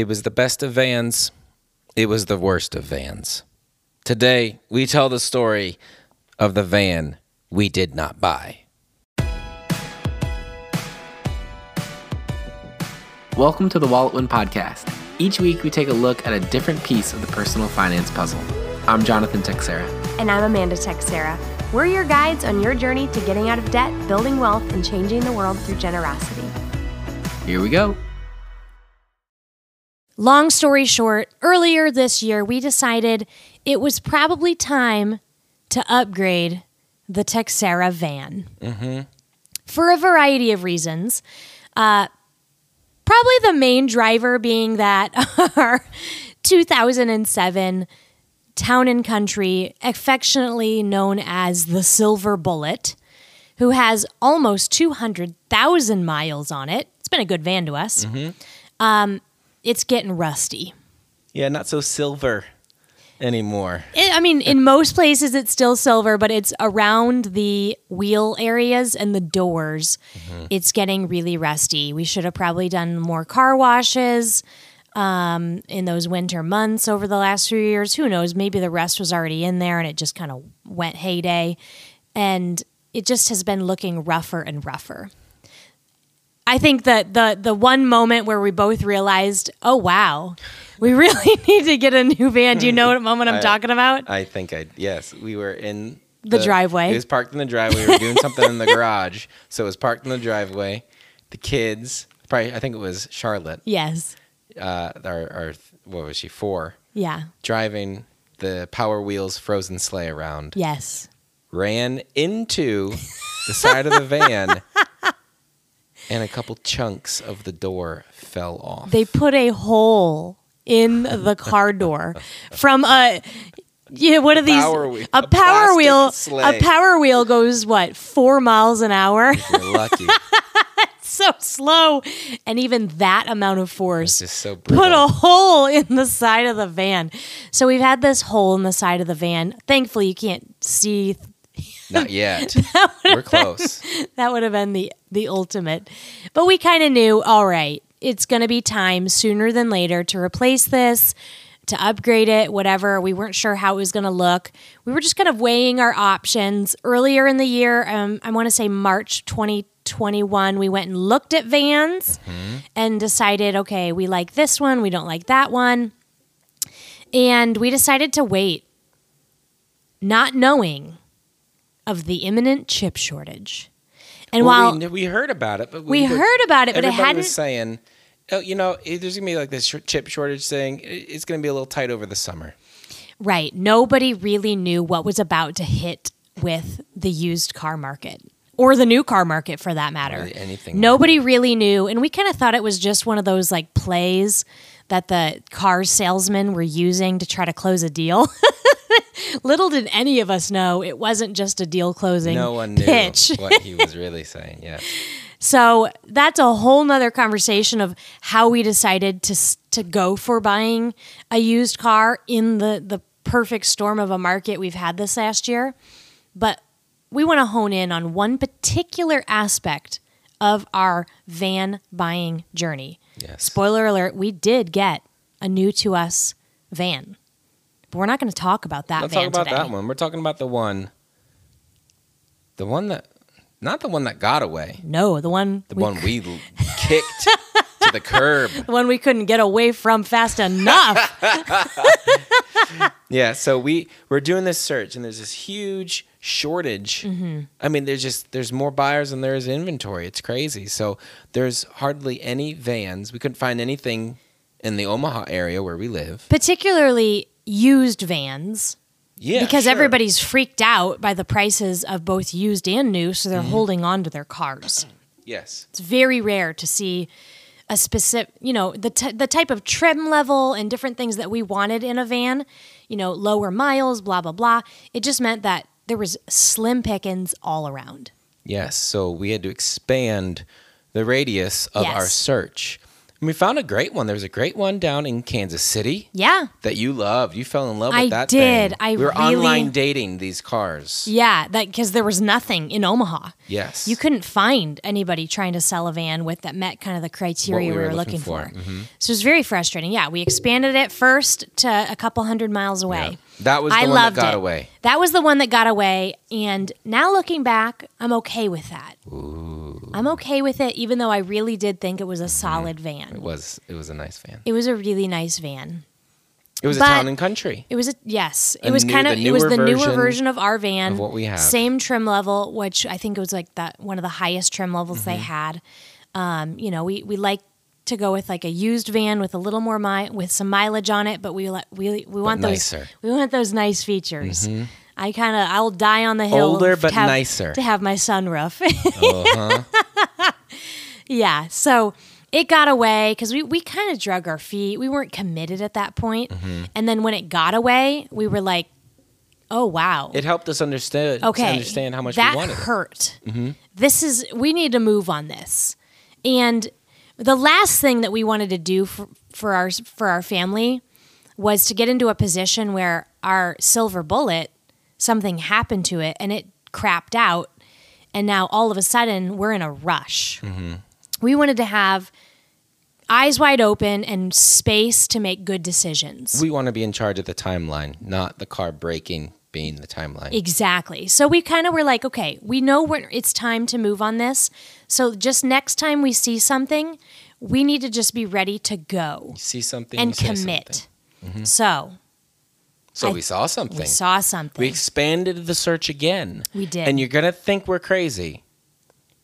It was the best of vans. It was the worst of vans. Today, we tell the story of the van we did not buy. Welcome to the Wallet Win Podcast. Each week, we take a look at a different piece of the personal finance puzzle. I'm Jonathan Teixeira. And I'm Amanda Teixeira. We're your guides on your journey to getting out of debt, building wealth, and changing the world through generosity. Here we go. Long story short, earlier this year, we decided it was probably time to upgrade the Teixeira van for a variety of reasons. Uh, probably the main driver being that our 2007 Town and Country, affectionately known as the Silver Bullet, who has almost 200,000 miles on it. It's been a good van to us. Um, it's getting rusty. Yeah, not so silver anymore. It, I mean, in most places it's still silver, but it's around the wheel areas and the doors. It's getting really rusty. We should have probably done more car washes um, in those winter months over the last few years. Who knows? Maybe the rust was already in there and it just kind of went heyday. And it just has been looking rougher and rougher. I think that the the one moment where we both realized, oh wow, we really need to get a new van. Do you know what moment I'm I- talking about? I think I yes, we were in The driveway. It was parked in the driveway. We were doing something in the garage, so it was parked in the driveway. The kids, probably I think it was Charlotte. yes. Uh, our, our what was she four? Yeah. Driving the Power Wheels frozen sleigh around. Yes. ran into the side of the van and a couple chunks of the door fell off. They put a hole in the car door from a yeah, what are these? Power wheel. A power wheel. sleigh. A power wheel goes what four miles an hour? You're lucky. so slow, and even that amount of force so put a hole in the side of the van. So we've had this hole in the side of the van. Thankfully, you can't see. Not yet. We're close. That would have been the the ultimate. But we kind of knew. All right, it's going to be time sooner than later to replace this. To upgrade it, whatever. We weren't sure how it was going to look. We were just kind of weighing our options. Earlier in the year, um, I want to say March 2021, we went and looked at vans and decided, okay, we like this one, we don't like that one. And we decided to wait, not knowing of the imminent chip shortage. And Well, while we, we heard about it, but we heard about it, but it everybody hadn't- was saying, oh, you know, there's gonna be like this chip shortage thing. It's gonna be a little tight over the summer. Right. Nobody really knew what was about to hit with the used car market or the new car market for that matter. Really anything. Nobody really knew. And we kind of thought it was just one of those like plays that the car salesmen were using to try to close a deal. Little did any of us know it wasn't just a deal closing No one knew pitch. what he was really saying. Yeah. So that's a whole nother conversation of how we decided to to go for buying a used car in the the perfect storm of a market we've had this last year. But we want to hone in on one particular aspect of our van buying journey. Yes. Spoiler alert, we did get a new to us van. But we're not going to talk about that Let's van talk about today. that one. We're talking about the one, the one that, not the one that got away, No, the one the we one we kicked to the curb. the one we couldn't get away from fast enough. Yeah, so we we're doing this search, and there's this huge shortage. Mm-hmm. I mean, there's just there's more buyers than there is inventory. It's crazy. So there's hardly any vans. We couldn't find anything in the Omaha area where we live. particularly used vans Yeah, because sure. everybody's freaked out by the prices of both used and new so Mm-hmm. they're holding on to their cars Yes, it's very rare to see a specific you know the, t- the type of trim level and different things that we wanted in a van you know lower miles blah blah blah it just meant that there was slim pickings all around yes. So we had to expand the radius of our search. And we found a great one. There was a great one down in Kansas City Yeah. that you loved. You fell in love with I that did. thing. I we were really- online dating these cars. Yeah, that because there was nothing in Omaha. Yes. You couldn't find anybody trying to sell a van with that met kind of the criteria What we were looking, for. Mm-hmm. So it was very frustrating. Yeah, we expanded it first to a couple hundred miles away. Yeah. That was the I one that loved got it. away. That was the one that got away. And now looking back, I'm okay with that. I'm okay with it, even though I really did think it was a solid van. Mm-hmm. It was it was a nice van. It was a really nice van. It was But- a town and country. It was a yes. It was new- kind of it was the newer version version of our van of what we have. Same trim level, which I think it was like that one of the highest trim levels they Mm-hmm. had. Um, you know, we we like to go with like a used van with a little more mi- with some mileage on it, but we we we want those nicer. Mm-hmm. we want those nice features. I kind of I'll die on the hill. Older, but have- nicer. to have my sunroof. Uh-huh. yeah, so it got away because we, we kind of drug our feet. We weren't committed at that point. Mm-hmm. And then when it got away, we were like, oh, wow. It helped us understand okay. understand how much that we wanted. it. hurt. This is, we need to move on this. And the last thing that we wanted to do for, for, our, for our family was to get into a position where our silver bullet, something happened to it and it crapped out. And now all of a sudden we're in a rush. Mm-hmm. We wanted to have eyes wide open and space to make good decisions. We want to be in charge of the timeline, not the car breaking being the timeline. Exactly. So we kind of were like, okay, we know when it's time to move on this. So just next time we see something, we need to just be ready to go You see something and commit. something. So So I- we saw something. we saw something. We expanded the search again. We did. And you're gonna think we're crazy,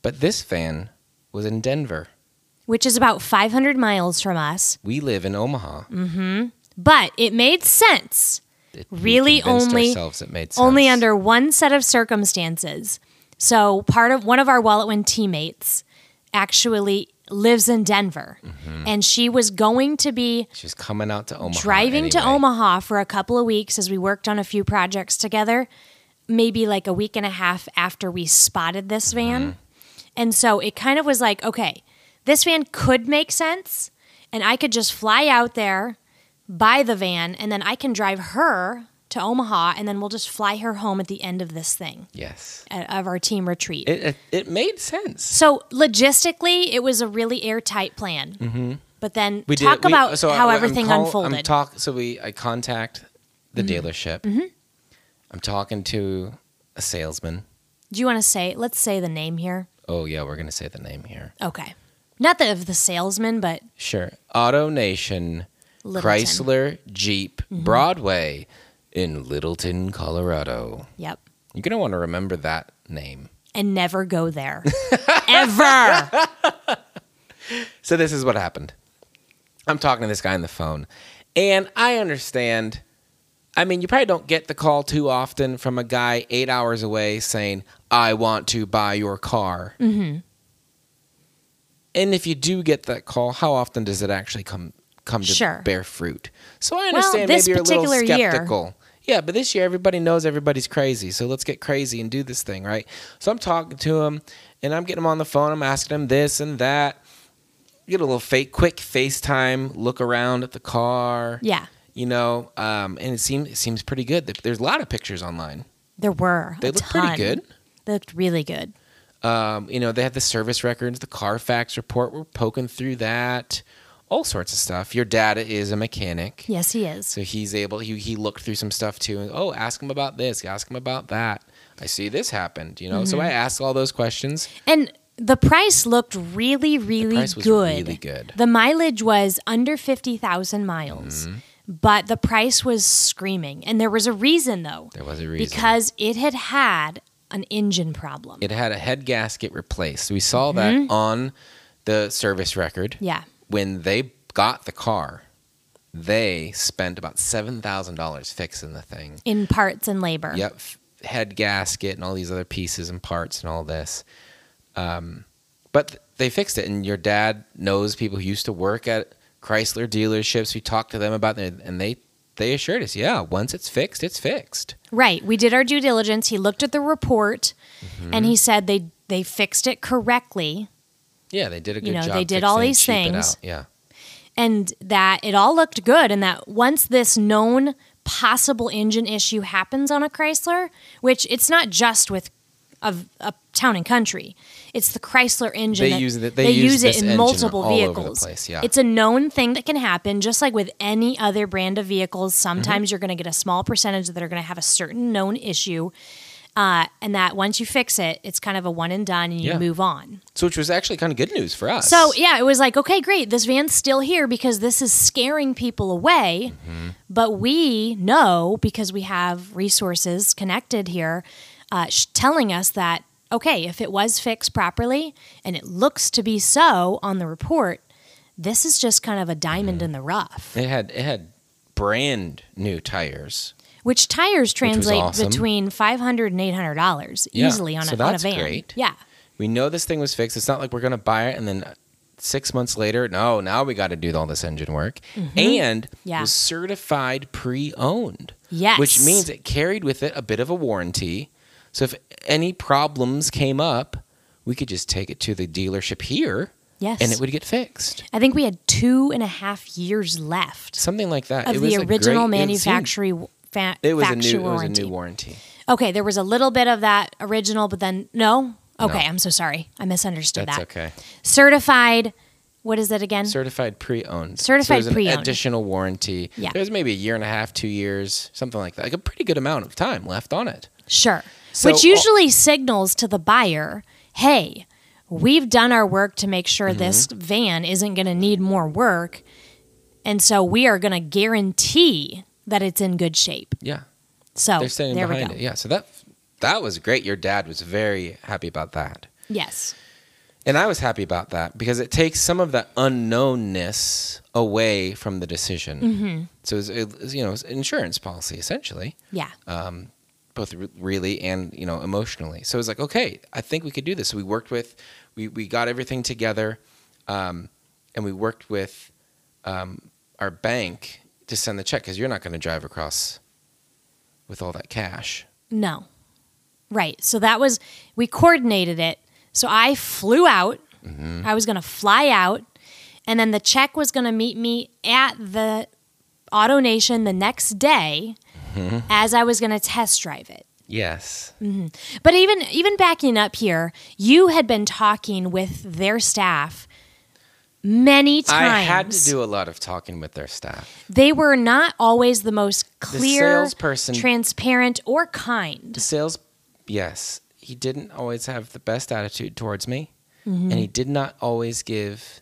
but this van was in Denver. which is about 500 miles from us, We live in Omaha. Mm-hmm. But it made sense. It- Really only- ourselves it made sense. Only under one set of circumstances. So part of one of our Walletwin teammates actually lives in Denver, Mm-hmm. and she was going to be She's coming out to Omaha. driving to. Omaha for a couple of weeks as we worked on a few projects together, maybe like a week and a half after we spotted this van. Mm-hmm. And so it kind of was like, okay, this van could make sense, and I could just fly out there, buy the van, and then I can drive her to Omaha, and then we'll just fly her home at the end of this thing Yes. uh, of our team retreat. It, it it made sense. so logistically, it was a really airtight plan. But then Mm-hmm. We talk did, we- about so how I- everything call- unfolded. I'm talk. So we I contact the Mm-hmm. dealership. I'm talking to a salesman. Do you want to say? Let's say the name here. Oh yeah, we're gonna say the name here. Okay, not the of the salesman, but Sure. Auto Nation, Littleton. Chrysler, Jeep, Broadway in Littleton, Colorado. Yep. You're gonna want to remember that name. And never go there, ever. So this is what happened. I'm talking to this guy on the phone, and I understand. I mean, you probably don't get the call too often from a guy eight hours away saying, "I want to buy your car." Mm-hmm. And if you do get that call, how often does it actually come come to Sure. bear fruit? So I understand this maybe you're a little particular year- skeptical. Yeah, but this year everybody knows everybody's crazy, so let's get crazy and do this thing, right? So I'm talking to him, and I'm getting him on the phone. I'm asking him this and that. Get a little fake, quick FaceTime look around at the car. Yeah, You know, um, and it seems it seems pretty good. There's a lot of pictures online. there were. They a look pretty good. They looked really good. Um, you know, they had the service records, the Carfax report. We're poking through that, all sorts of stuff. Your dad is a mechanic, Yes, he is. so he's able. He he looked through some stuff too. And, oh, ask him about this. Ask him about that. I see this happened. You know, so Mm-hmm. I asked all those questions. And the price looked really, really price was good. really good. The mileage was under 50,000 miles, Mm-hmm. but the price was screaming. And there was a reason, though. There was a reason. Because it had had an engine problem. it had a head gasket replaced. We saw that on the service record. Mm-hmm. yeah. When they got the car, they spent about seven thousand dollars fixing the thing. In parts and labor. Yep, head gasket and all these other pieces and parts and all this. Um, but they fixed it, and your dad knows people who used to work at Chrysler dealerships. We talked to them about it, and they they assured us, yeah, once it's fixed, it's fixed. Right. We did our due diligence. He looked at the report Mm-hmm. and he said they they fixed it correctly. Yeah, they did a good You know, job. they did all these things. Yeah, and that it all looked good and that once this known possible engine issue happens on a Chrysler, which it's not just with a, a town and country. It's the Chrysler engine. They use it- they use use it in multiple all over the vehicles. place, yeah. It's a known thing that can happen, just like with any other brand of vehicles. Mm-hmm. Sometimes you're going to get a small percentage that are going to have a certain known issue, uh, and that once you fix it, it's kind of a one and done, and you Yeah. move on. So, which was actually kind of good news for us. So yeah, it was like, okay, great, this van's still here because this is scaring people away. Mm-hmm. But we know because we have resources connected here, uh, sh- telling us that okay, if it was fixed properly and it looks to be so on the report, this is just kind of a diamond in the rough. it had it had brand new tires. Which tires translate awesome. between five hundred and eight hundred dollars Yeah, easily on, so a, on a that's van. great. Yeah. We know this thing was fixed. It's not like we're going to buy it and then six months later, no, now we got to do all this engine work. And Mm-hmm. Yeah. was certified pre-owned. Yes. Which means it carried with it a bit of a warranty. So if any problems came up, we could just take it to the dealership here Yes. and it would get fixed. I think we had two and a half years left. Something like that. of it was the a original manufacturing fa- It was a factory new. It was a warranty. new warranty. Okay, there was a little bit of that original, but then no. Okay, No. I'm so sorry. I misunderstood That's that. okay. Certified. What is it again? Certified pre-owned. Certified so pre-owned. Additional warranty. Yeah. There's maybe a year and a half, two years, something like that. Like a pretty good amount of time left on it. Sure. So- Which usually signals to the buyer, hey, we've done our work to make sure this Mm-hmm. van isn't going to need more work. And so we are going to guarantee that it's in good shape. Yeah. So They're standing there behind it. Yeah. So that that was great. Your dad was very happy about that. Yes. And I was happy about that because it takes some of the unknownness away from the decision. Mm-hmm. So it's, it's, you know, it's an insurance policy essentially, Yeah. um, both re- really and you know emotionally. So it was like, okay, I think we could do this. So we worked with, we we got everything together, um, and we worked with um, our bank to send the check because you're not going to drive across with all that cash. No. Right. So that was, we coordinated it. So I flew out. Mm-hmm. I was going to fly out. And then the check was going to meet me at the Auto Nation the next day mm-hmm. as I was going to test drive it. Yes. Mm-hmm. But even even backing up here, you had been talking with their staff many times. I had to do a lot of talking with their staff. They were not always the most clear, salesperson- transparent, or kind. The sales, yes, he didn't always have the best attitude towards me, Mm-hmm. and he did not always give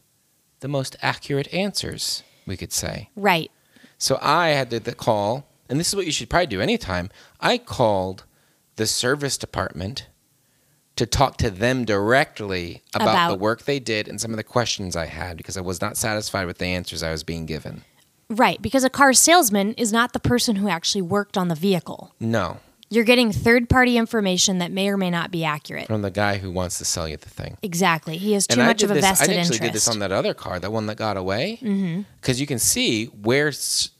the most accurate answers. We could say. Right. So I had to the call, and this is what you should probably do anytime. I called the service department to talk to them directly about, About- the work they did and some of the questions I had because I was not satisfied with the answers I was being given. Right, because a car salesman is not the person who actually worked on the vehicle. No, You're getting third party information that may or may not be accurate. from the guy who wants to sell you the thing. Exactly. He has too and I much of a this. I vested actually interest. did this on that other car, that one that got away, mm-hmm. because you can see where s-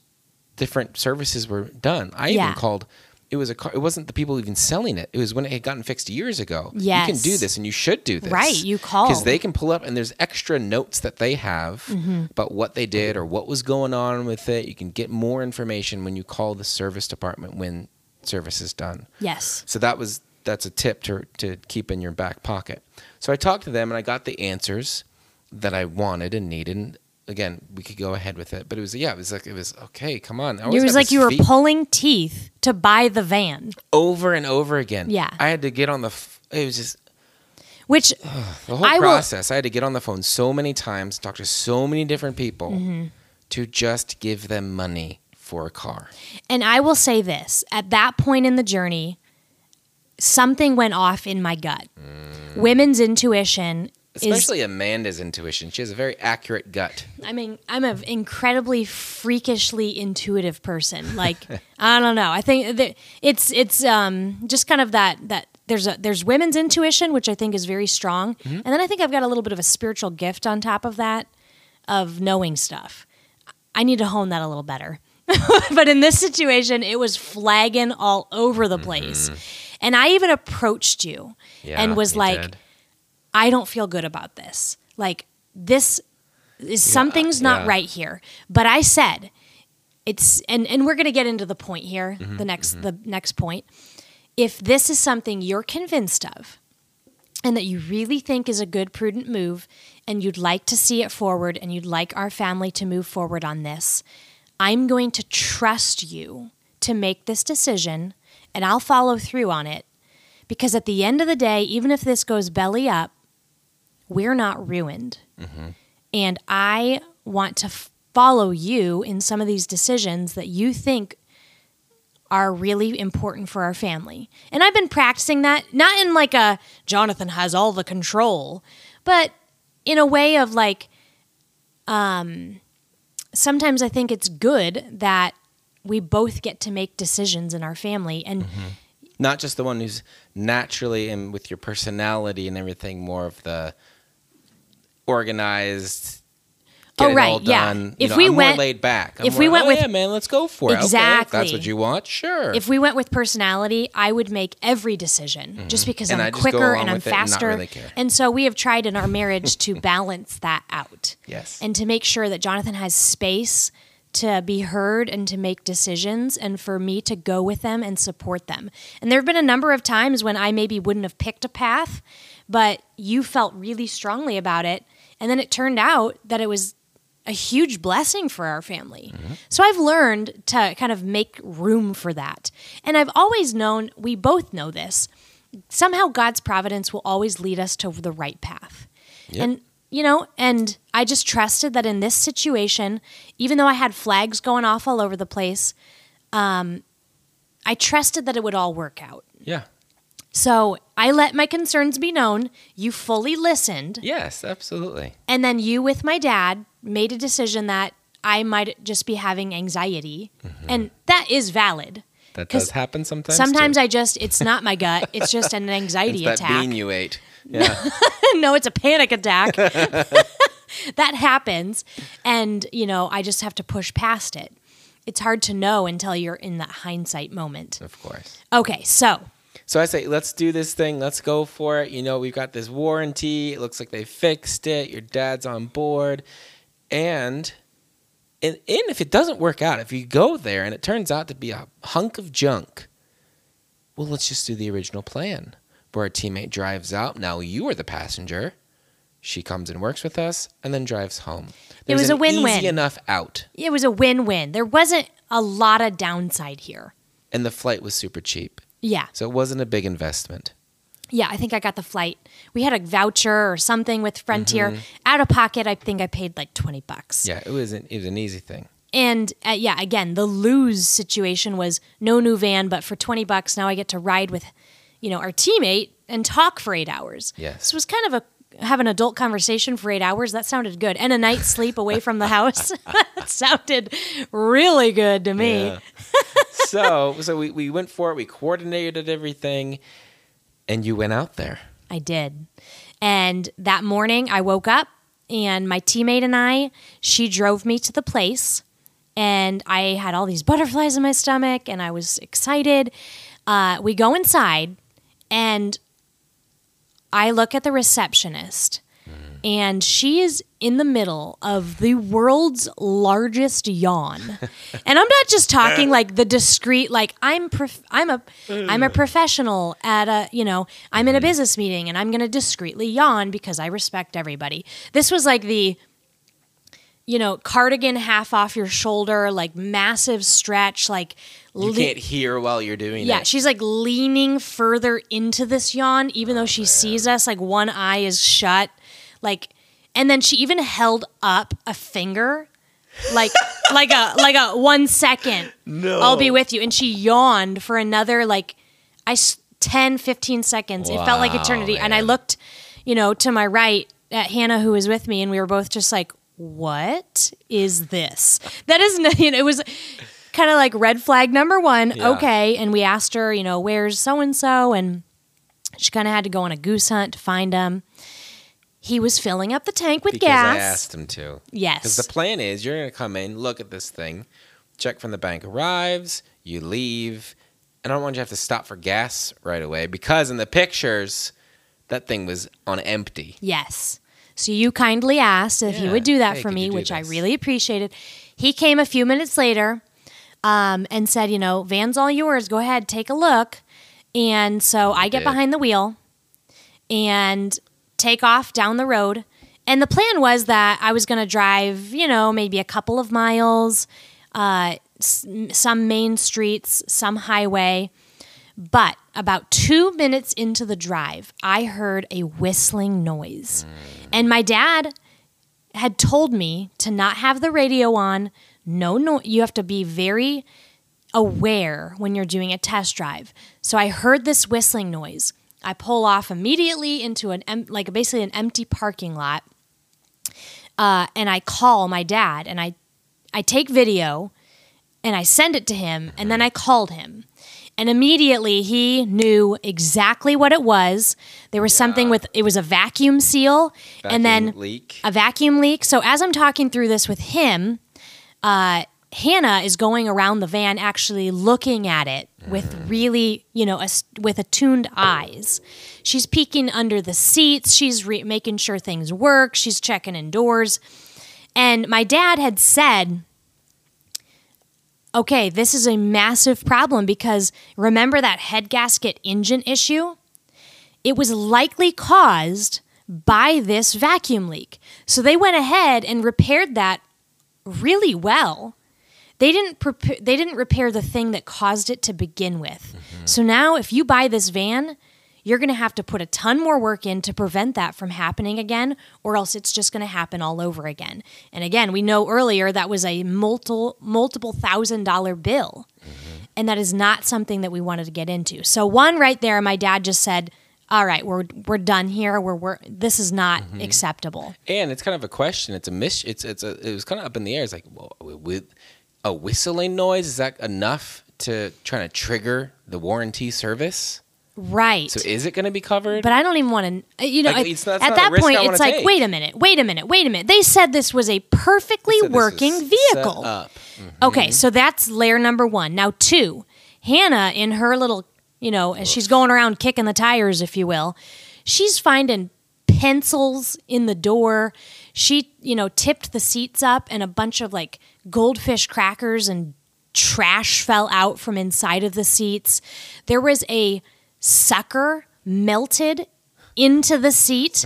different services were done. I Yeah. even called. It was a car. It wasn't the people even selling it. It was when it had gotten fixed years ago. Yes. you can do this, and you should do this. Right, you call because they can pull up, and there's extra notes that they have Mm-hmm. about what they did or what was going on with it. You can get more information when you call the service department when service is done. yes. So that was that's a tip to to keep in your back pocket. So I talked to them and I got the answers that I wanted and needed. Again, we could go ahead with it, but it was yeah, it was like it was okay. Come on, I It was like you were pulling teeth to buy the van, over and over again. Yeah. I had to get on the. F- it was just which the whole I will- process. I had to get on the phone so many times, talk to so many different people, Mm-hmm. to just give them money for a car. And I will say this at that point in the journey, something went off in my gut. Women's intuition Especially Amanda's intuition. She has a very accurate gut. I mean, I'm an incredibly freakishly intuitive person. Like, I don't know. I think that it's, it's um, just kind of that, that there's a, there's women's intuition, which I think is very strong. And then I think I've got a little bit of a spiritual gift on top of that of knowing stuff. I need to hone that a little better. but in this situation, it was flagging all over the place. And I even approached you and was like, did. I don't feel good about this. Like this is something's not yeah. right here. But I said it's and and we're going to get into the point here, Mm-hmm, the next the next point. If this is something you're convinced of and that you really think is a good prudent move and you'd like to see it forward and you'd like our family to move forward on this, I'm going to trust you to make this decision and I'll follow through on it. Because at the end of the day, even if this goes belly up, we're not ruined. And I want to follow you in some of these decisions that you think are really important for our family. And I've been practicing that, not in like a Jonathan has all the control, but in a way of like, um, sometimes I think it's good that we both get to make decisions in our family. And Not just the one who's naturally and with your personality and everything, more of the organized. Get Oh, it right, all yeah. If know, we I'm went- more laid back. I'm if we went "Oh, with- yeah, man, let's go for it. Okay, if Exactly. that's what you want. Sure. if we went with personality, I would make every decision just mm-hmm. because And I'm quicker and I'm it and faster. really. And so we have tried in our marriage to balance that out. Yes. And to make sure that Jonathan has space to be heard and to make decisions and for me to go with them and support them. And there have been a number of times when I maybe wouldn't have picked a path, but you felt really strongly about it. And then it turned out that it was a huge blessing for our family. So I've learned to kind of make room for that. And I've always known, we both know this, somehow God's providence will always lead us to the right path. And you know, and I just trusted that in this situation, even though I had flags going off all over the place, um, I trusted that it would all work out. yeah. So I let my concerns be known. You fully listened. Yes, absolutely. And then you, with my dad, made a decision that I might just be having anxiety. Mm-hmm. And that is valid. That does happen sometimes. Sometimes too. I just, it's not my gut. It's just an anxiety it's that attack. bean you ate. Yeah. no, it's a panic attack. that happens. And, you know, I just have to push past it. It's hard to know until you're in that hindsight moment. of course. Okay, so So I say, let's do this thing. Let's go for it. You know, we've got this warranty. It looks like they fixed it. Your dad's on board. And, and, and if it doesn't work out, if you go there and it turns out to be a hunk of junk, well, let's just do the original plan where a teammate drives out. Now you are the passenger. She comes and works with us and then drives home. It was a an win-win. Easy enough out. it was a win win. There wasn't a lot of downside here. And the flight was super cheap. Yeah. So it wasn't a big investment. Yeah, I think I got the flight. We had a voucher or something with Frontier. Mm-hmm. Out of pocket, I think I paid like 20 bucks. Yeah, it was an, it was an easy thing. And uh, yeah, again, the lose situation was no new van, but for 20 bucks, now I get to ride with, you know, our teammate and talk for eight hours. Yes. This was kind of a have an adult conversation for eight hours. That sounded good. And a night's sleep away from the house. that sounded really good to me. Yeah. so so we, we went for it. We coordinated everything, and you went out there. I did. And that morning I woke up and my teammate and I, she drove me to the place and I had all these butterflies in my stomach and I was excited. Uh, we go inside and I look at the receptionist and she is in the middle of the world's largest yawn. and I'm not just talking like the discreet like I'm prof- I'm a I'm a professional at a, you know, I'm in a mm-hmm. business meeting and I'm going to discreetly yawn because I respect everybody. This was like the you know, cardigan half off your shoulder, like massive stretch, like You le- can't hear while you're doing yeah, it. Yeah, she's like leaning further into this yawn, even though she oh, sees us. Like one eye is shut, like, and then she even held up a finger, like, like a like a one second. No, I'll be with you. And she yawned for another like, i 10, 15 seconds. it felt like Wow, eternity. And I looked, you know, to my right at Hannah, who was with me, and we were both just like, "What is this?" That is, you know, it was kind of like red flag number one. Yeah. Okay. And we asked her, you know, where's so and so? And she kind of had to go on a goose hunt to find him. He was filling up the tank with because gas. I asked him to. Yes. Because the plan is you're going to come in, look at this thing, check from the bank arrives, you leave, and I don't want you to have to stop for gas right away because in the pictures, that thing was on empty. Yes. So you kindly asked if he would do that Hey, for me, which I really appreciated. He came a few minutes later. Um, and said, you know, van's all yours. Go ahead, take a look. And so I get behind the wheel and take off down the road. And the plan was that I was going to drive, you know, maybe a couple of miles, uh, some main streets, some highway. But about two minutes into the drive, I heard a whistling noise. And my dad had told me to not have the radio on. No, no, you have to be very aware when you're doing a test drive. So I heard this whistling noise. I pull off immediately into an em- like basically an empty parking lot, uh, and I call my dad and I I take video and I send it to him and then I called him. And immediately he knew exactly what it was. There was something with it was a vacuum seal and then leak. a vacuum leak. So as I'm talking through this with him, uh, Hannah is going around the van, actually looking at it with mm-hmm. really, you know, as- with attuned eyes. She's peeking under the seats. She's re- making sure things work. She's checking indoors. And my dad had said, okay, this is a massive problem because remember that head gasket engine issue? It was likely caused by this vacuum leak. So they went ahead and repaired that really well. They didn't prep- they didn't repair the thing that caused it to begin with. So now if you buy this van, you're going to have to put a ton more work in to prevent that from happening again or else it's just going to happen all over again. And again, we know earlier that was a multiple multiple thousand dollar bill. And that is not something that we wanted to get into. So one right there my dad just said, "All right, we're we're done here. We're, we're this is not mm-hmm. acceptable." And it's kind of a question. It's a mis. It's it's a. It was kind of up in the air. It's like, well, with a whistling noise, is that enough to try to trigger the warranty service? Right. So is it going to be covered? But I don't even want to. Uh, you know, Like, at- it's at that point, it's like, take. wait a minute, wait a minute, wait a minute. They said this was a perfectly So this was working vehicle. up. Mm-hmm. Okay, so that's layer number one. Now, two, Hannah in her little, you know, as she's going around kicking the tires, if you will, she's finding pencils in the door. She, you know, tipped the seats up and a bunch of like goldfish crackers and trash fell out from inside of the seats. There was a sucker melted into the seat.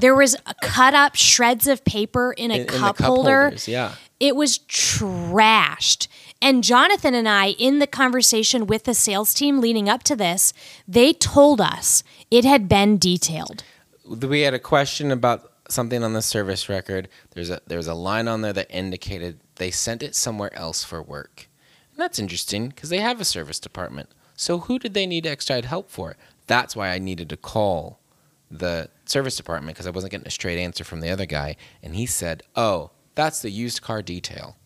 There was cut up shreds of paper in a In- in cup, cup holder. holders, yeah. It was trashed. And Jonathan and I, in the conversation with the sales team leading up to this, they told us it had been detailed. we had a question about something on the service record. There's a there's a line on there that indicated they sent it somewhere else for work. And that's interesting because they have a service department. So who did they need extra help for? That's why I needed to call the service department because I wasn't getting a straight answer from the other guy, and he said, "Oh, that's the used car detail."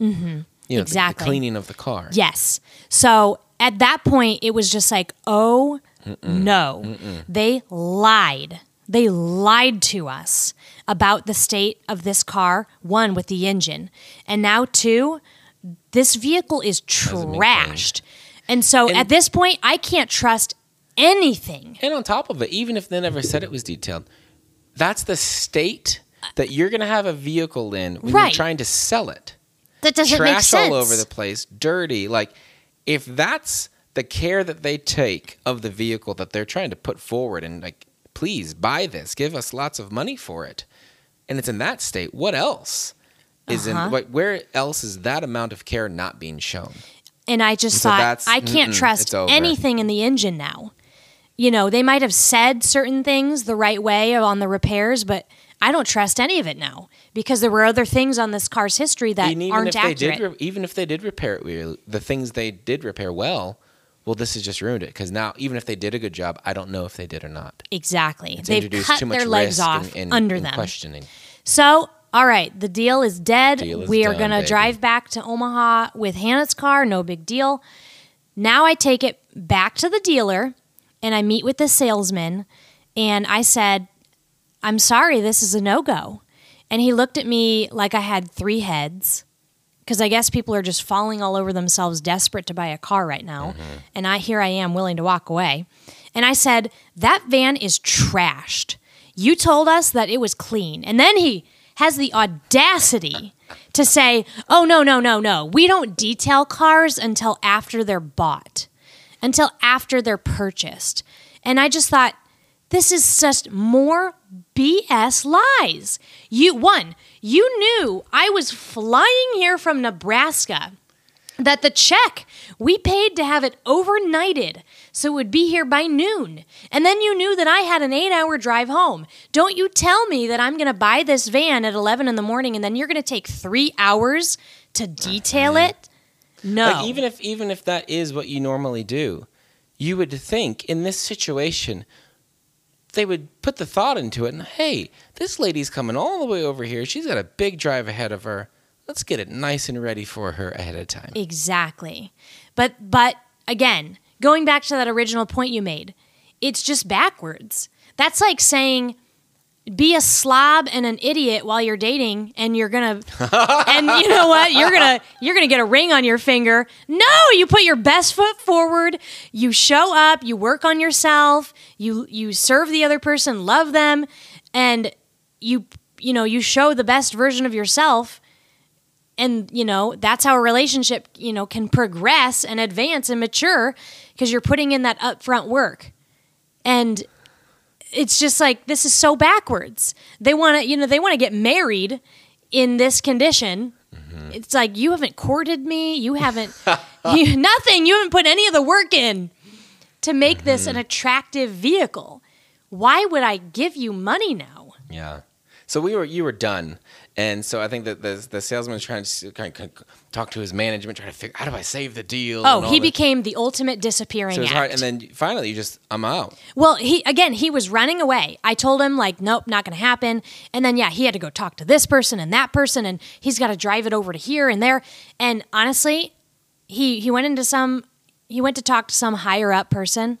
Mm-hmm. You know, the- the, cleaning of the car. Yes. So at that point, it was just like, oh no. They lied. They lied to us about the state of this car, one, with the engine. And now, two, this vehicle is trashed. And so And- at this point, I can't trust anything. And on top of it, even if they never said it was detailed, that's the state that you're going to have a vehicle in when Right. you're trying to sell it. That doesn't make Trash sense. all over the place, dirty. Like, if that's the care that they take of the vehicle that they're trying to put forward and, like, please buy this, give us lots of money for it, and it's in that state, what else? Is Uh-huh. in what? Where else is that amount of care not being shown? And I just And so thought I can't trust anything in the engine now. You know, they might have said certain things the right way on the repairs, but I don't trust any of it now because there were other things on this car's history that aren't if accurate. they did, re- even if they did repair it, the things they did repair well, well, this has just ruined it. Because now, even if they did a good job, I don't know if they did or not. exactly. It's They've introduced cut too much their legs off and, and, under and them. questioning. So, all right, the deal is dead. Deal is we are going to drive back to Omaha with Hannah's car, no big deal. Now I take it back to the dealer and I meet with the salesman and I said, I'm sorry, this is a no go. And he looked at me like I had three heads because I guess people are just falling all over themselves, desperate to buy a car right now. Mm-hmm. And I here I am willing to walk away. And I said, That van is trashed. You told us that it was clean. And then he has the audacity to say, oh, no, no, no, no. We don't detail cars until after they're bought, until after they're purchased. And I just thought, this is just more BS lies. You, one, you knew I was flying here from Nebraska that the check we paid to have it overnighted so it would be here by noon. And then you knew that I had an eight hour drive home. Don't you tell me that I'm going to buy this van at 11 in the morning and then you're going to take three hours to detail it? No. Like even if even if that is what you normally do, you would think in this situation they would put the thought into it and hey, this lady's coming all the way over here. She's got a big drive ahead of her. Let's get it nice and ready for her ahead of time. Exactly. But but again, going back to that original point you made, it's just backwards. That's like saying be a slob and an idiot while you're dating and you're to and you know what? You're to you're to get a ring on your finger. No, you put your best foot forward, you show up, you work on yourself, you you serve the other person, love them and you you know, you show the best version of yourself and you know that's how a relationship you know can progress and advance and mature because you're putting in that upfront work and it's just like this is so backwards. They want to you know they want to get married in this condition. Mm-hmm. It's like you haven't courted me you haven't you, nothing you haven't put any of the work in to make this mm-hmm. an attractive vehicle. Why would i give you money now? Yeah. So we were you were done, and so I think that the the salesman was trying to kind of talk to his management, trying to figure out how do I save the deal. oh he became the ultimate disappearing So act hard, and then finally you just I'm out. Well, he again, he was running away. I told him like, nope, not going to happen. And then yeah, he had to go talk to this person and that person, and he's got to drive it over to here and there. And honestly, he he went into some, he went to talk to some higher up person,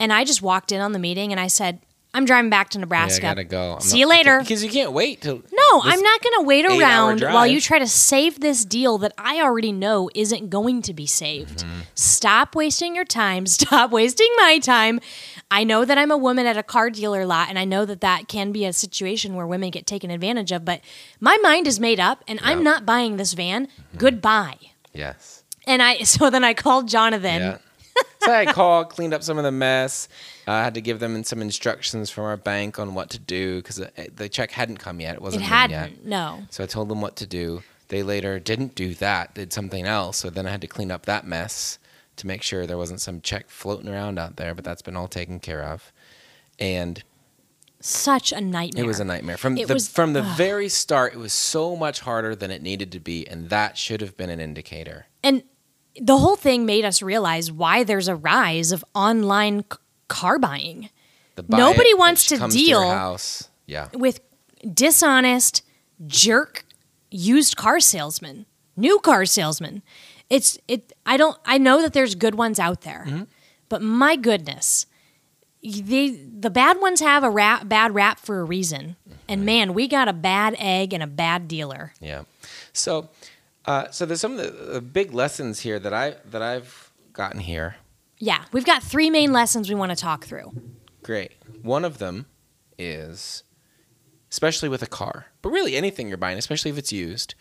and I just walked in on the meeting and I said, I'm driving back to Yeah, I Nebraska. gotta go. I'm See not- you later. Because you can't wait till No, I'm not going to wait around while you try to save this deal that I already know isn't going to be saved. Mm-hmm. Stop wasting your time. Stop wasting my time. I know that I'm a woman at a car dealer lot, and I know that that can be a situation where women get taken advantage of, but my mind is made up, and I'm not buying this van. Mm-hmm. Goodbye. Yes. And I, so then I called Jonathan. Yeah. so I called, cleaned up some of the mess. Uh, I had to give them some instructions from our bank on what to do because the, the check hadn't come yet. It It wasn't in hadn't, yet. no. So I told them what to do. They later didn't do that, did something else. So then I had to clean up that mess to make sure there wasn't some check floating around out there, but that's been all taken care of. And Such a nightmare. it was a nightmare. From It the was- from the very start, it was so much harder than it needed to be, and that should have been an indicator. And the whole thing made us realize why there's a rise of online c- car buying. The buy Nobody it, wants to deal- house. Yeah. with dishonest jerk used car salesmen, new car salesmen. It's it I don't I know that there's good ones out there. Mm-hmm. But my goodness, they the bad ones have a rap, bad rap for a reason. And man, we got a bad egg and a bad dealer. Yeah. So, uh, so there's some of the, big lessons here that I that I've gotten here. Yeah, we've got three main lessons we want to talk through. Great. One of them is, especially with a car, but really anything you're buying, especially if it's used,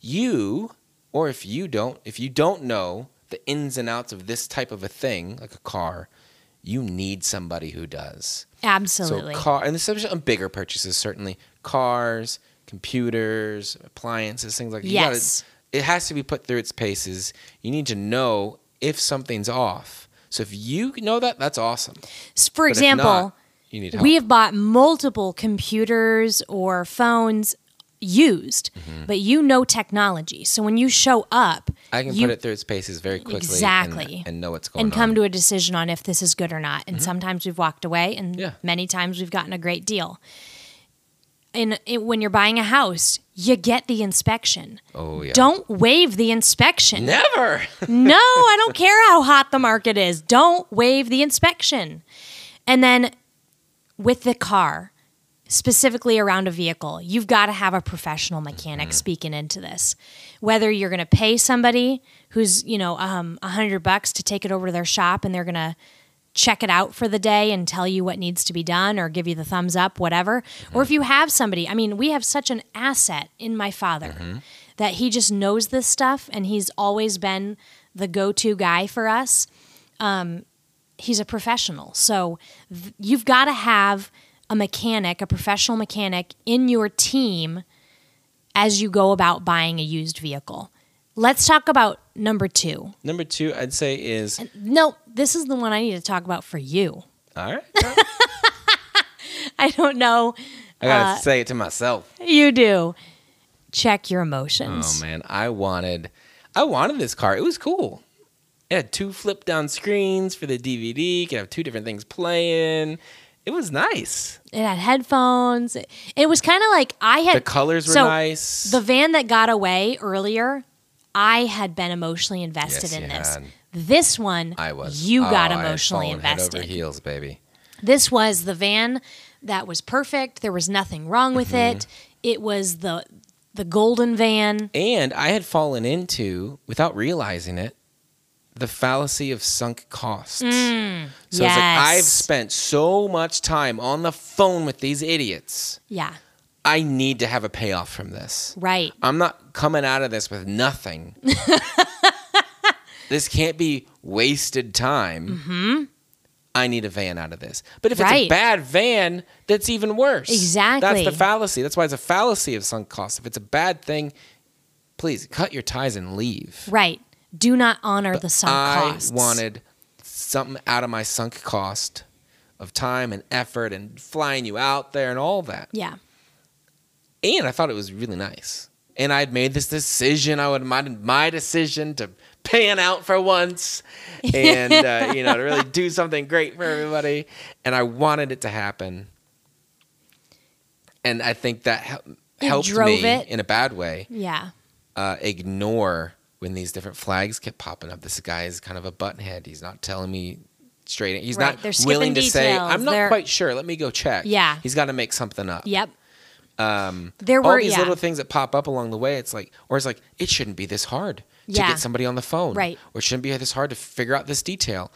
you or if you don't, if you don't know the ins and outs of this type of a thing, like a car, you need somebody who does. Absolutely. So car, and this is on bigger purchases, certainly cars, computers, appliances, things like that. You gotta- Yes. It has to be put through its paces. You need to know if something's off. So if you know that, that's awesome. For But example, not, you need help. we have bought multiple computers or phones used, but you know technology. So when you show up, Mm-hmm. I can you, put it through its paces very quickly, and- Exactly. and, know what's going on. and come on. Mm-hmm. to a decision on if this is good or not. And sometimes we've walked away, and Yeah. many times we've gotten a great deal. And it, when you're buying a house, you get the inspection. oh yeah. Don't waive the inspection. never. no, I don't care how hot the market is. Don't waive the inspection. And then with the car, specifically around a vehicle, you've got to have a professional mechanic speaking into this. Whether you're going to pay somebody who's, you know, um, a hundred bucks to take it over to their shop and they're going to check it out for the day and tell you what needs to be done or give you the thumbs up, whatever. Or if you have somebody, I mean, we have such an asset in my father that he just knows this stuff and he's always been the go to guy for us. Um, he's a professional. So th- you've got to have a mechanic, a professional mechanic in your team as you go about buying a used vehicle. Let's talk about number two. Number two, I'd say is No, this is the one I need to talk about for you. all right. I don't know. I gotta Uh, say it to myself. You do. Check your emotions. Oh man, I wanted, I wanted this car. It was cool. It had two flip down screens for the DVD. You could have two different things playing. It was nice. It had headphones. It, it was kind of like I had The colors were so nice. The van that got away earlier, I had been emotionally invested Yes, in this. had. This one, I was. You got Oh, I had emotionally fallen Head invested. over heels, baby. This was the van that was perfect. There was nothing wrong with Mm-hmm. it. It was the the golden van. And I had fallen into, without realizing it, the fallacy of sunk costs. so it's like I've spent so much time on the phone with these idiots. Yeah, I need to have a payoff from this. right. I'm not coming out of this with nothing. this can't be wasted time. Mm-hmm. I need a van out of this. But if it's a bad van, that's even worse. Exactly. That's the fallacy. That's why it's a fallacy of sunk cost. If it's a bad thing, please cut your ties and leave. Right. Do not honor the sunk cost. I wanted something out of my sunk cost of time and effort and flying you out there and all that. Yeah. and I thought it was really nice. And I'd made this decision. I would my, my decision to pan out for once, and uh, you know to really do something great for everybody. And I wanted it to happen, and I think that hel- helped me it. in a bad way. Yeah. Uh, ignore when these different flags kept popping up. This guy is kind of a butthead. He's not telling me straight. He's Right, not willing to skipping say, "I'm not They're- quite sure. Let me go check." Yeah. he's got to make something up Yep. um, There were all these yeah. little things that pop up along the way. It's like, or it's like, it shouldn't be this hard to Yeah. get somebody on the phone, Right. Or it shouldn't be this hard to figure out this detail.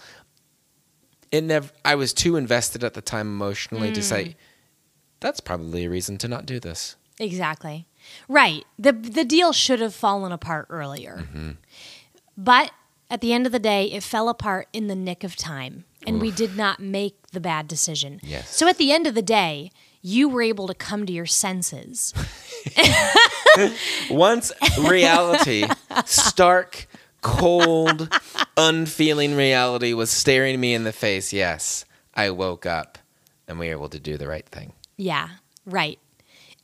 It never. I was too invested at the time emotionally to Mm. say, that's probably a reason to not do this. Exactly. Right. The the deal should have fallen apart earlier. Mm-hmm. But at the end of the day, it fell apart in the nick of time. And we did not make the bad decision. Yes. So at the end of the day, you were able to come to your senses. Once reality, stark, cold, unfeeling reality was staring me in the face. Yes, I woke up, and we were able to do the right thing. Yeah, right.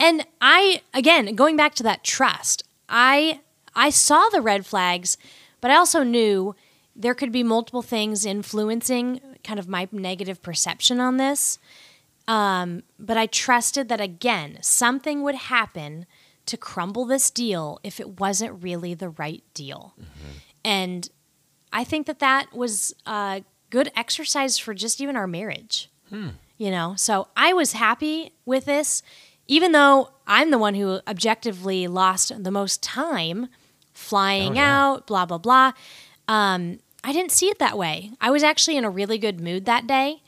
And I again, going back to that trust, I I saw the red flags, but I also knew there could be multiple things influencing kind of my negative perception on this. Um, but I trusted that again, something would happen to crumble this deal if it wasn't really the right deal. And I think that that was a good exercise for just even our marriage. You know, so I was happy with this, even though I'm the one who objectively lost the most time flying Oh, yeah. out, blah, blah, blah. Um, I didn't see it that way. I was actually in a really good mood that day.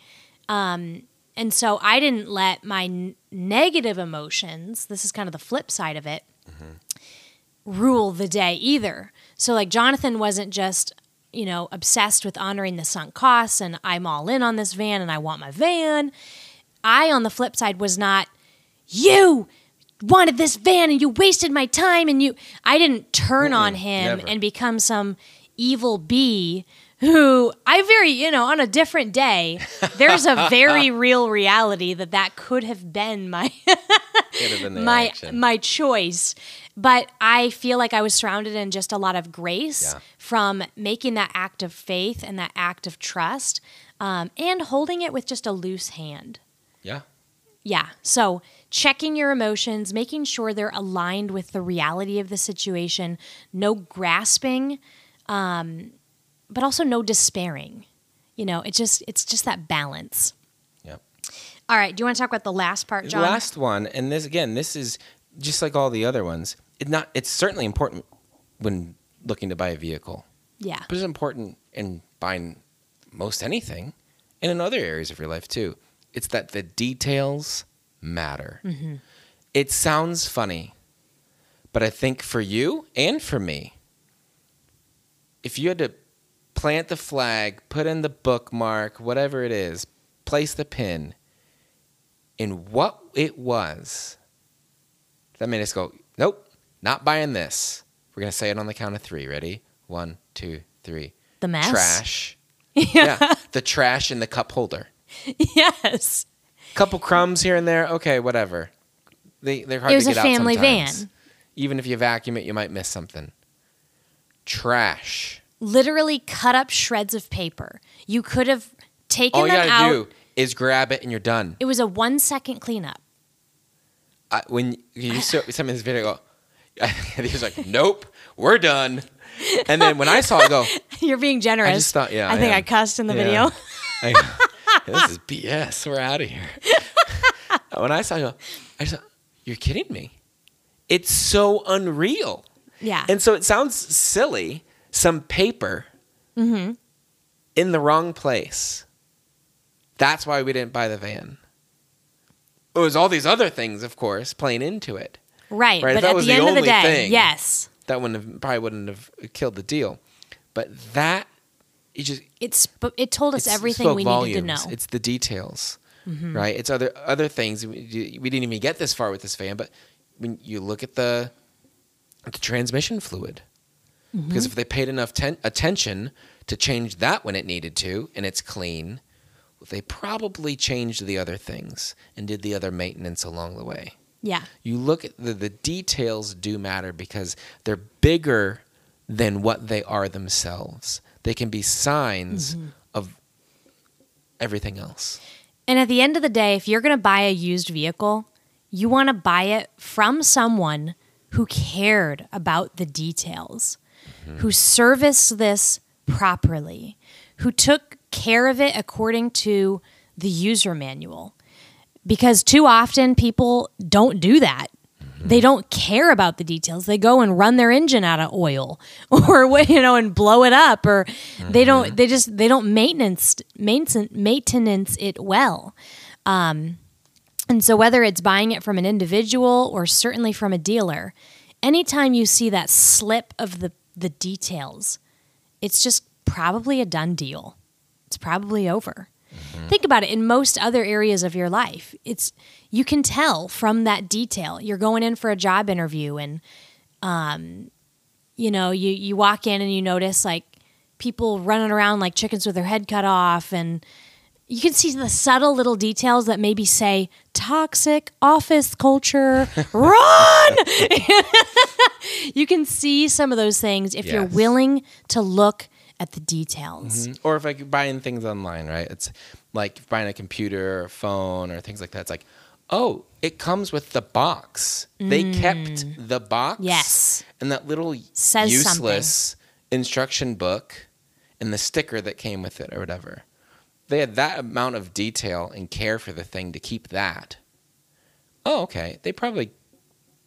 Um, and so I didn't let my n- negative emotions, this is kind of the flip side of it, rule the day either. So, like, Jonathan wasn't just, you know, obsessed with honoring the sunk costs and I'm all in on this van and I want my van. I, on the flip side, was not, you wanted this van and you wasted my time and you. I didn't turn on him never. and become some evil bee who I very, you know, on a different day, there's a very real reality that that could have been my have been my action. my choice. But I feel like I was surrounded in just a lot of grace Yeah. from making that act of faith and that act of trust, um, and holding it with just a loose hand. yeah. Yeah. So checking your emotions, making sure they're aligned with the reality of the situation, no grasping, um, but also no despairing. You know, it just it's just that balance. Yep. All right. Do you want to talk about the last part, John? The last one, and this again, this is just like all the other ones. It not. It's certainly important when looking to buy a vehicle, yeah. but it's important in buying most anything. and in other areas of your life too. It's that the details matter. Mm-hmm. It sounds funny, but I think for you and for me, if you had to plant the flag, put in the bookmark, whatever it is, place the pin in what it was, that made us go, nope, not buying this. We're going to say it on the count of three. Ready? One, two, three. The mess? Trash. yeah. The trash in the cup holder. yes. Couple crumbs here and there. Okay, whatever. They, they're hard It was to a get family out sometimes. van. Even if you vacuum it, you might miss something. Trash. Literally cut up shreds of paper. You could have taken All you them gotta out. do is grab it and you're done. It was a one second cleanup. I, when you show some of this video, I go, he was like, "Nope, we're done." And then when I saw it, I go, You're being generous. I just thought, yeah, I I think am. I cussed in the Yeah. video. I "This is BS. We're out of here." when I saw, it, I go, I just, thought, "You're kidding me." It's so unreal, Yeah. and so it sounds silly. Some paper Mm-hmm. in the wrong place. That's why we didn't buy the van. It was all these other things, of course, playing into it. right. Right, But that at was the the end of the day, thing. yes. that wouldn't have probably wouldn't have killed the deal. But that it just It, sp- it told us it's- everything we volumes. needed to know. It's the details, right? It's other other things. We, we didn't even get this far with this van, but when you look at the the transmission fluid, because if they paid enough ten- attention to change that when it needed to, and it's clean, they probably changed the other things and did the other maintenance along the way yeah. you look at the, the details do matter because they're bigger than what they are themselves. They can be signs Mm-hmm. of everything else. And at the end of the day, if you're going to buy a used vehicle, you want to buy it from someone who cared about the details, who serviced this properly, who took care of it according to the user manual. Because too often people don't do that. They don't care about the details. They go and run their engine out of oil or you know and blow it up or they don't they just they don't maintenance maintenance maintenance it well. Um, and so whether it's buying it from an individual or certainly from a dealer, anytime you see that slip of the the details, it's just probably a done deal. It's probably over. Think about it in most other areas of your life. It's you can tell from that detail. You're going in for a job interview and um you know, you you walk in and you notice like people running around like chickens with their head cut off and you can see the subtle little details that maybe say toxic office culture run you can see some of those things if you're willing to look at the details Or if like you're buying things online, right? It's like buying a computer or phone or things like that. It's like, oh, it comes with the box. They kept the box. Mm. Yes. And that little Says useless instruction book and the sticker that came with it or whatever. They had that amount of detail and care for the thing to keep that. Oh, okay. They probably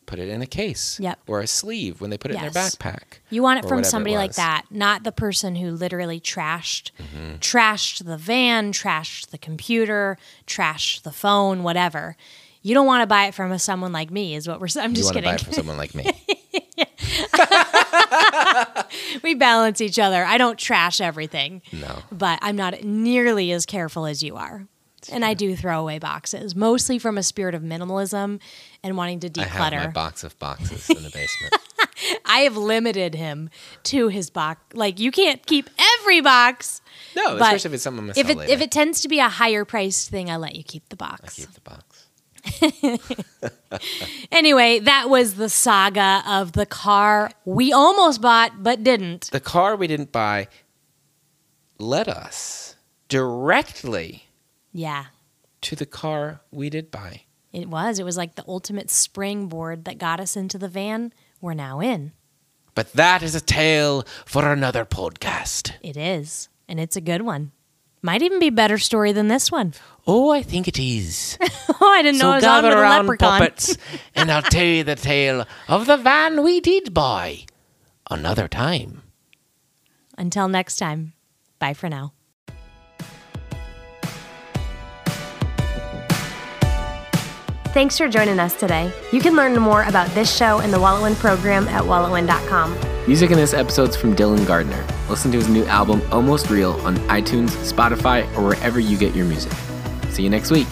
put it in a case Yep. or a sleeve when they put it in Yes. their backpack. You want it from whatever it somebody like that, not the person who literally trashed Mm-hmm. trashed the van, trashed the computer, trashed the phone, whatever. You don't want to buy it from a, someone like me, is what we're. I'm You just want to buy it from someone like me. we balance each other. I don't trash everything, No. but I'm not nearly as careful as you are. And I do throw away boxes, mostly from a spirit of minimalism and wanting to declutter. I have my box of boxes in the basement. I have limited him to his box. Like you can't keep every box. No, especially if it's something I'm If it later. if it tends to be a higher priced thing, I let you keep the box. I keep the box. Anyway, that was the saga of the car we almost bought but didn't. The car we didn't buy led us directly Yeah, to the car we did buy. it was. It was like the ultimate springboard that got us into the van we're now in. But that is a tale for another podcast. It is, and it's a good one. Might even be a better story than this one. Oh, I think it is. oh, I didn't so know I was gather on with around, leprechaun. puppets, and I'll tell you the tale of the van we did buy another time. Until next time, bye for now. Thanks for joining us today. You can learn more about this show and the WalletWin program at walletwin.com. Music in this episode's from Dylan Gardner. Listen to his new album, Almost Real, on iTunes, Spotify, or wherever you get your music. See you next week.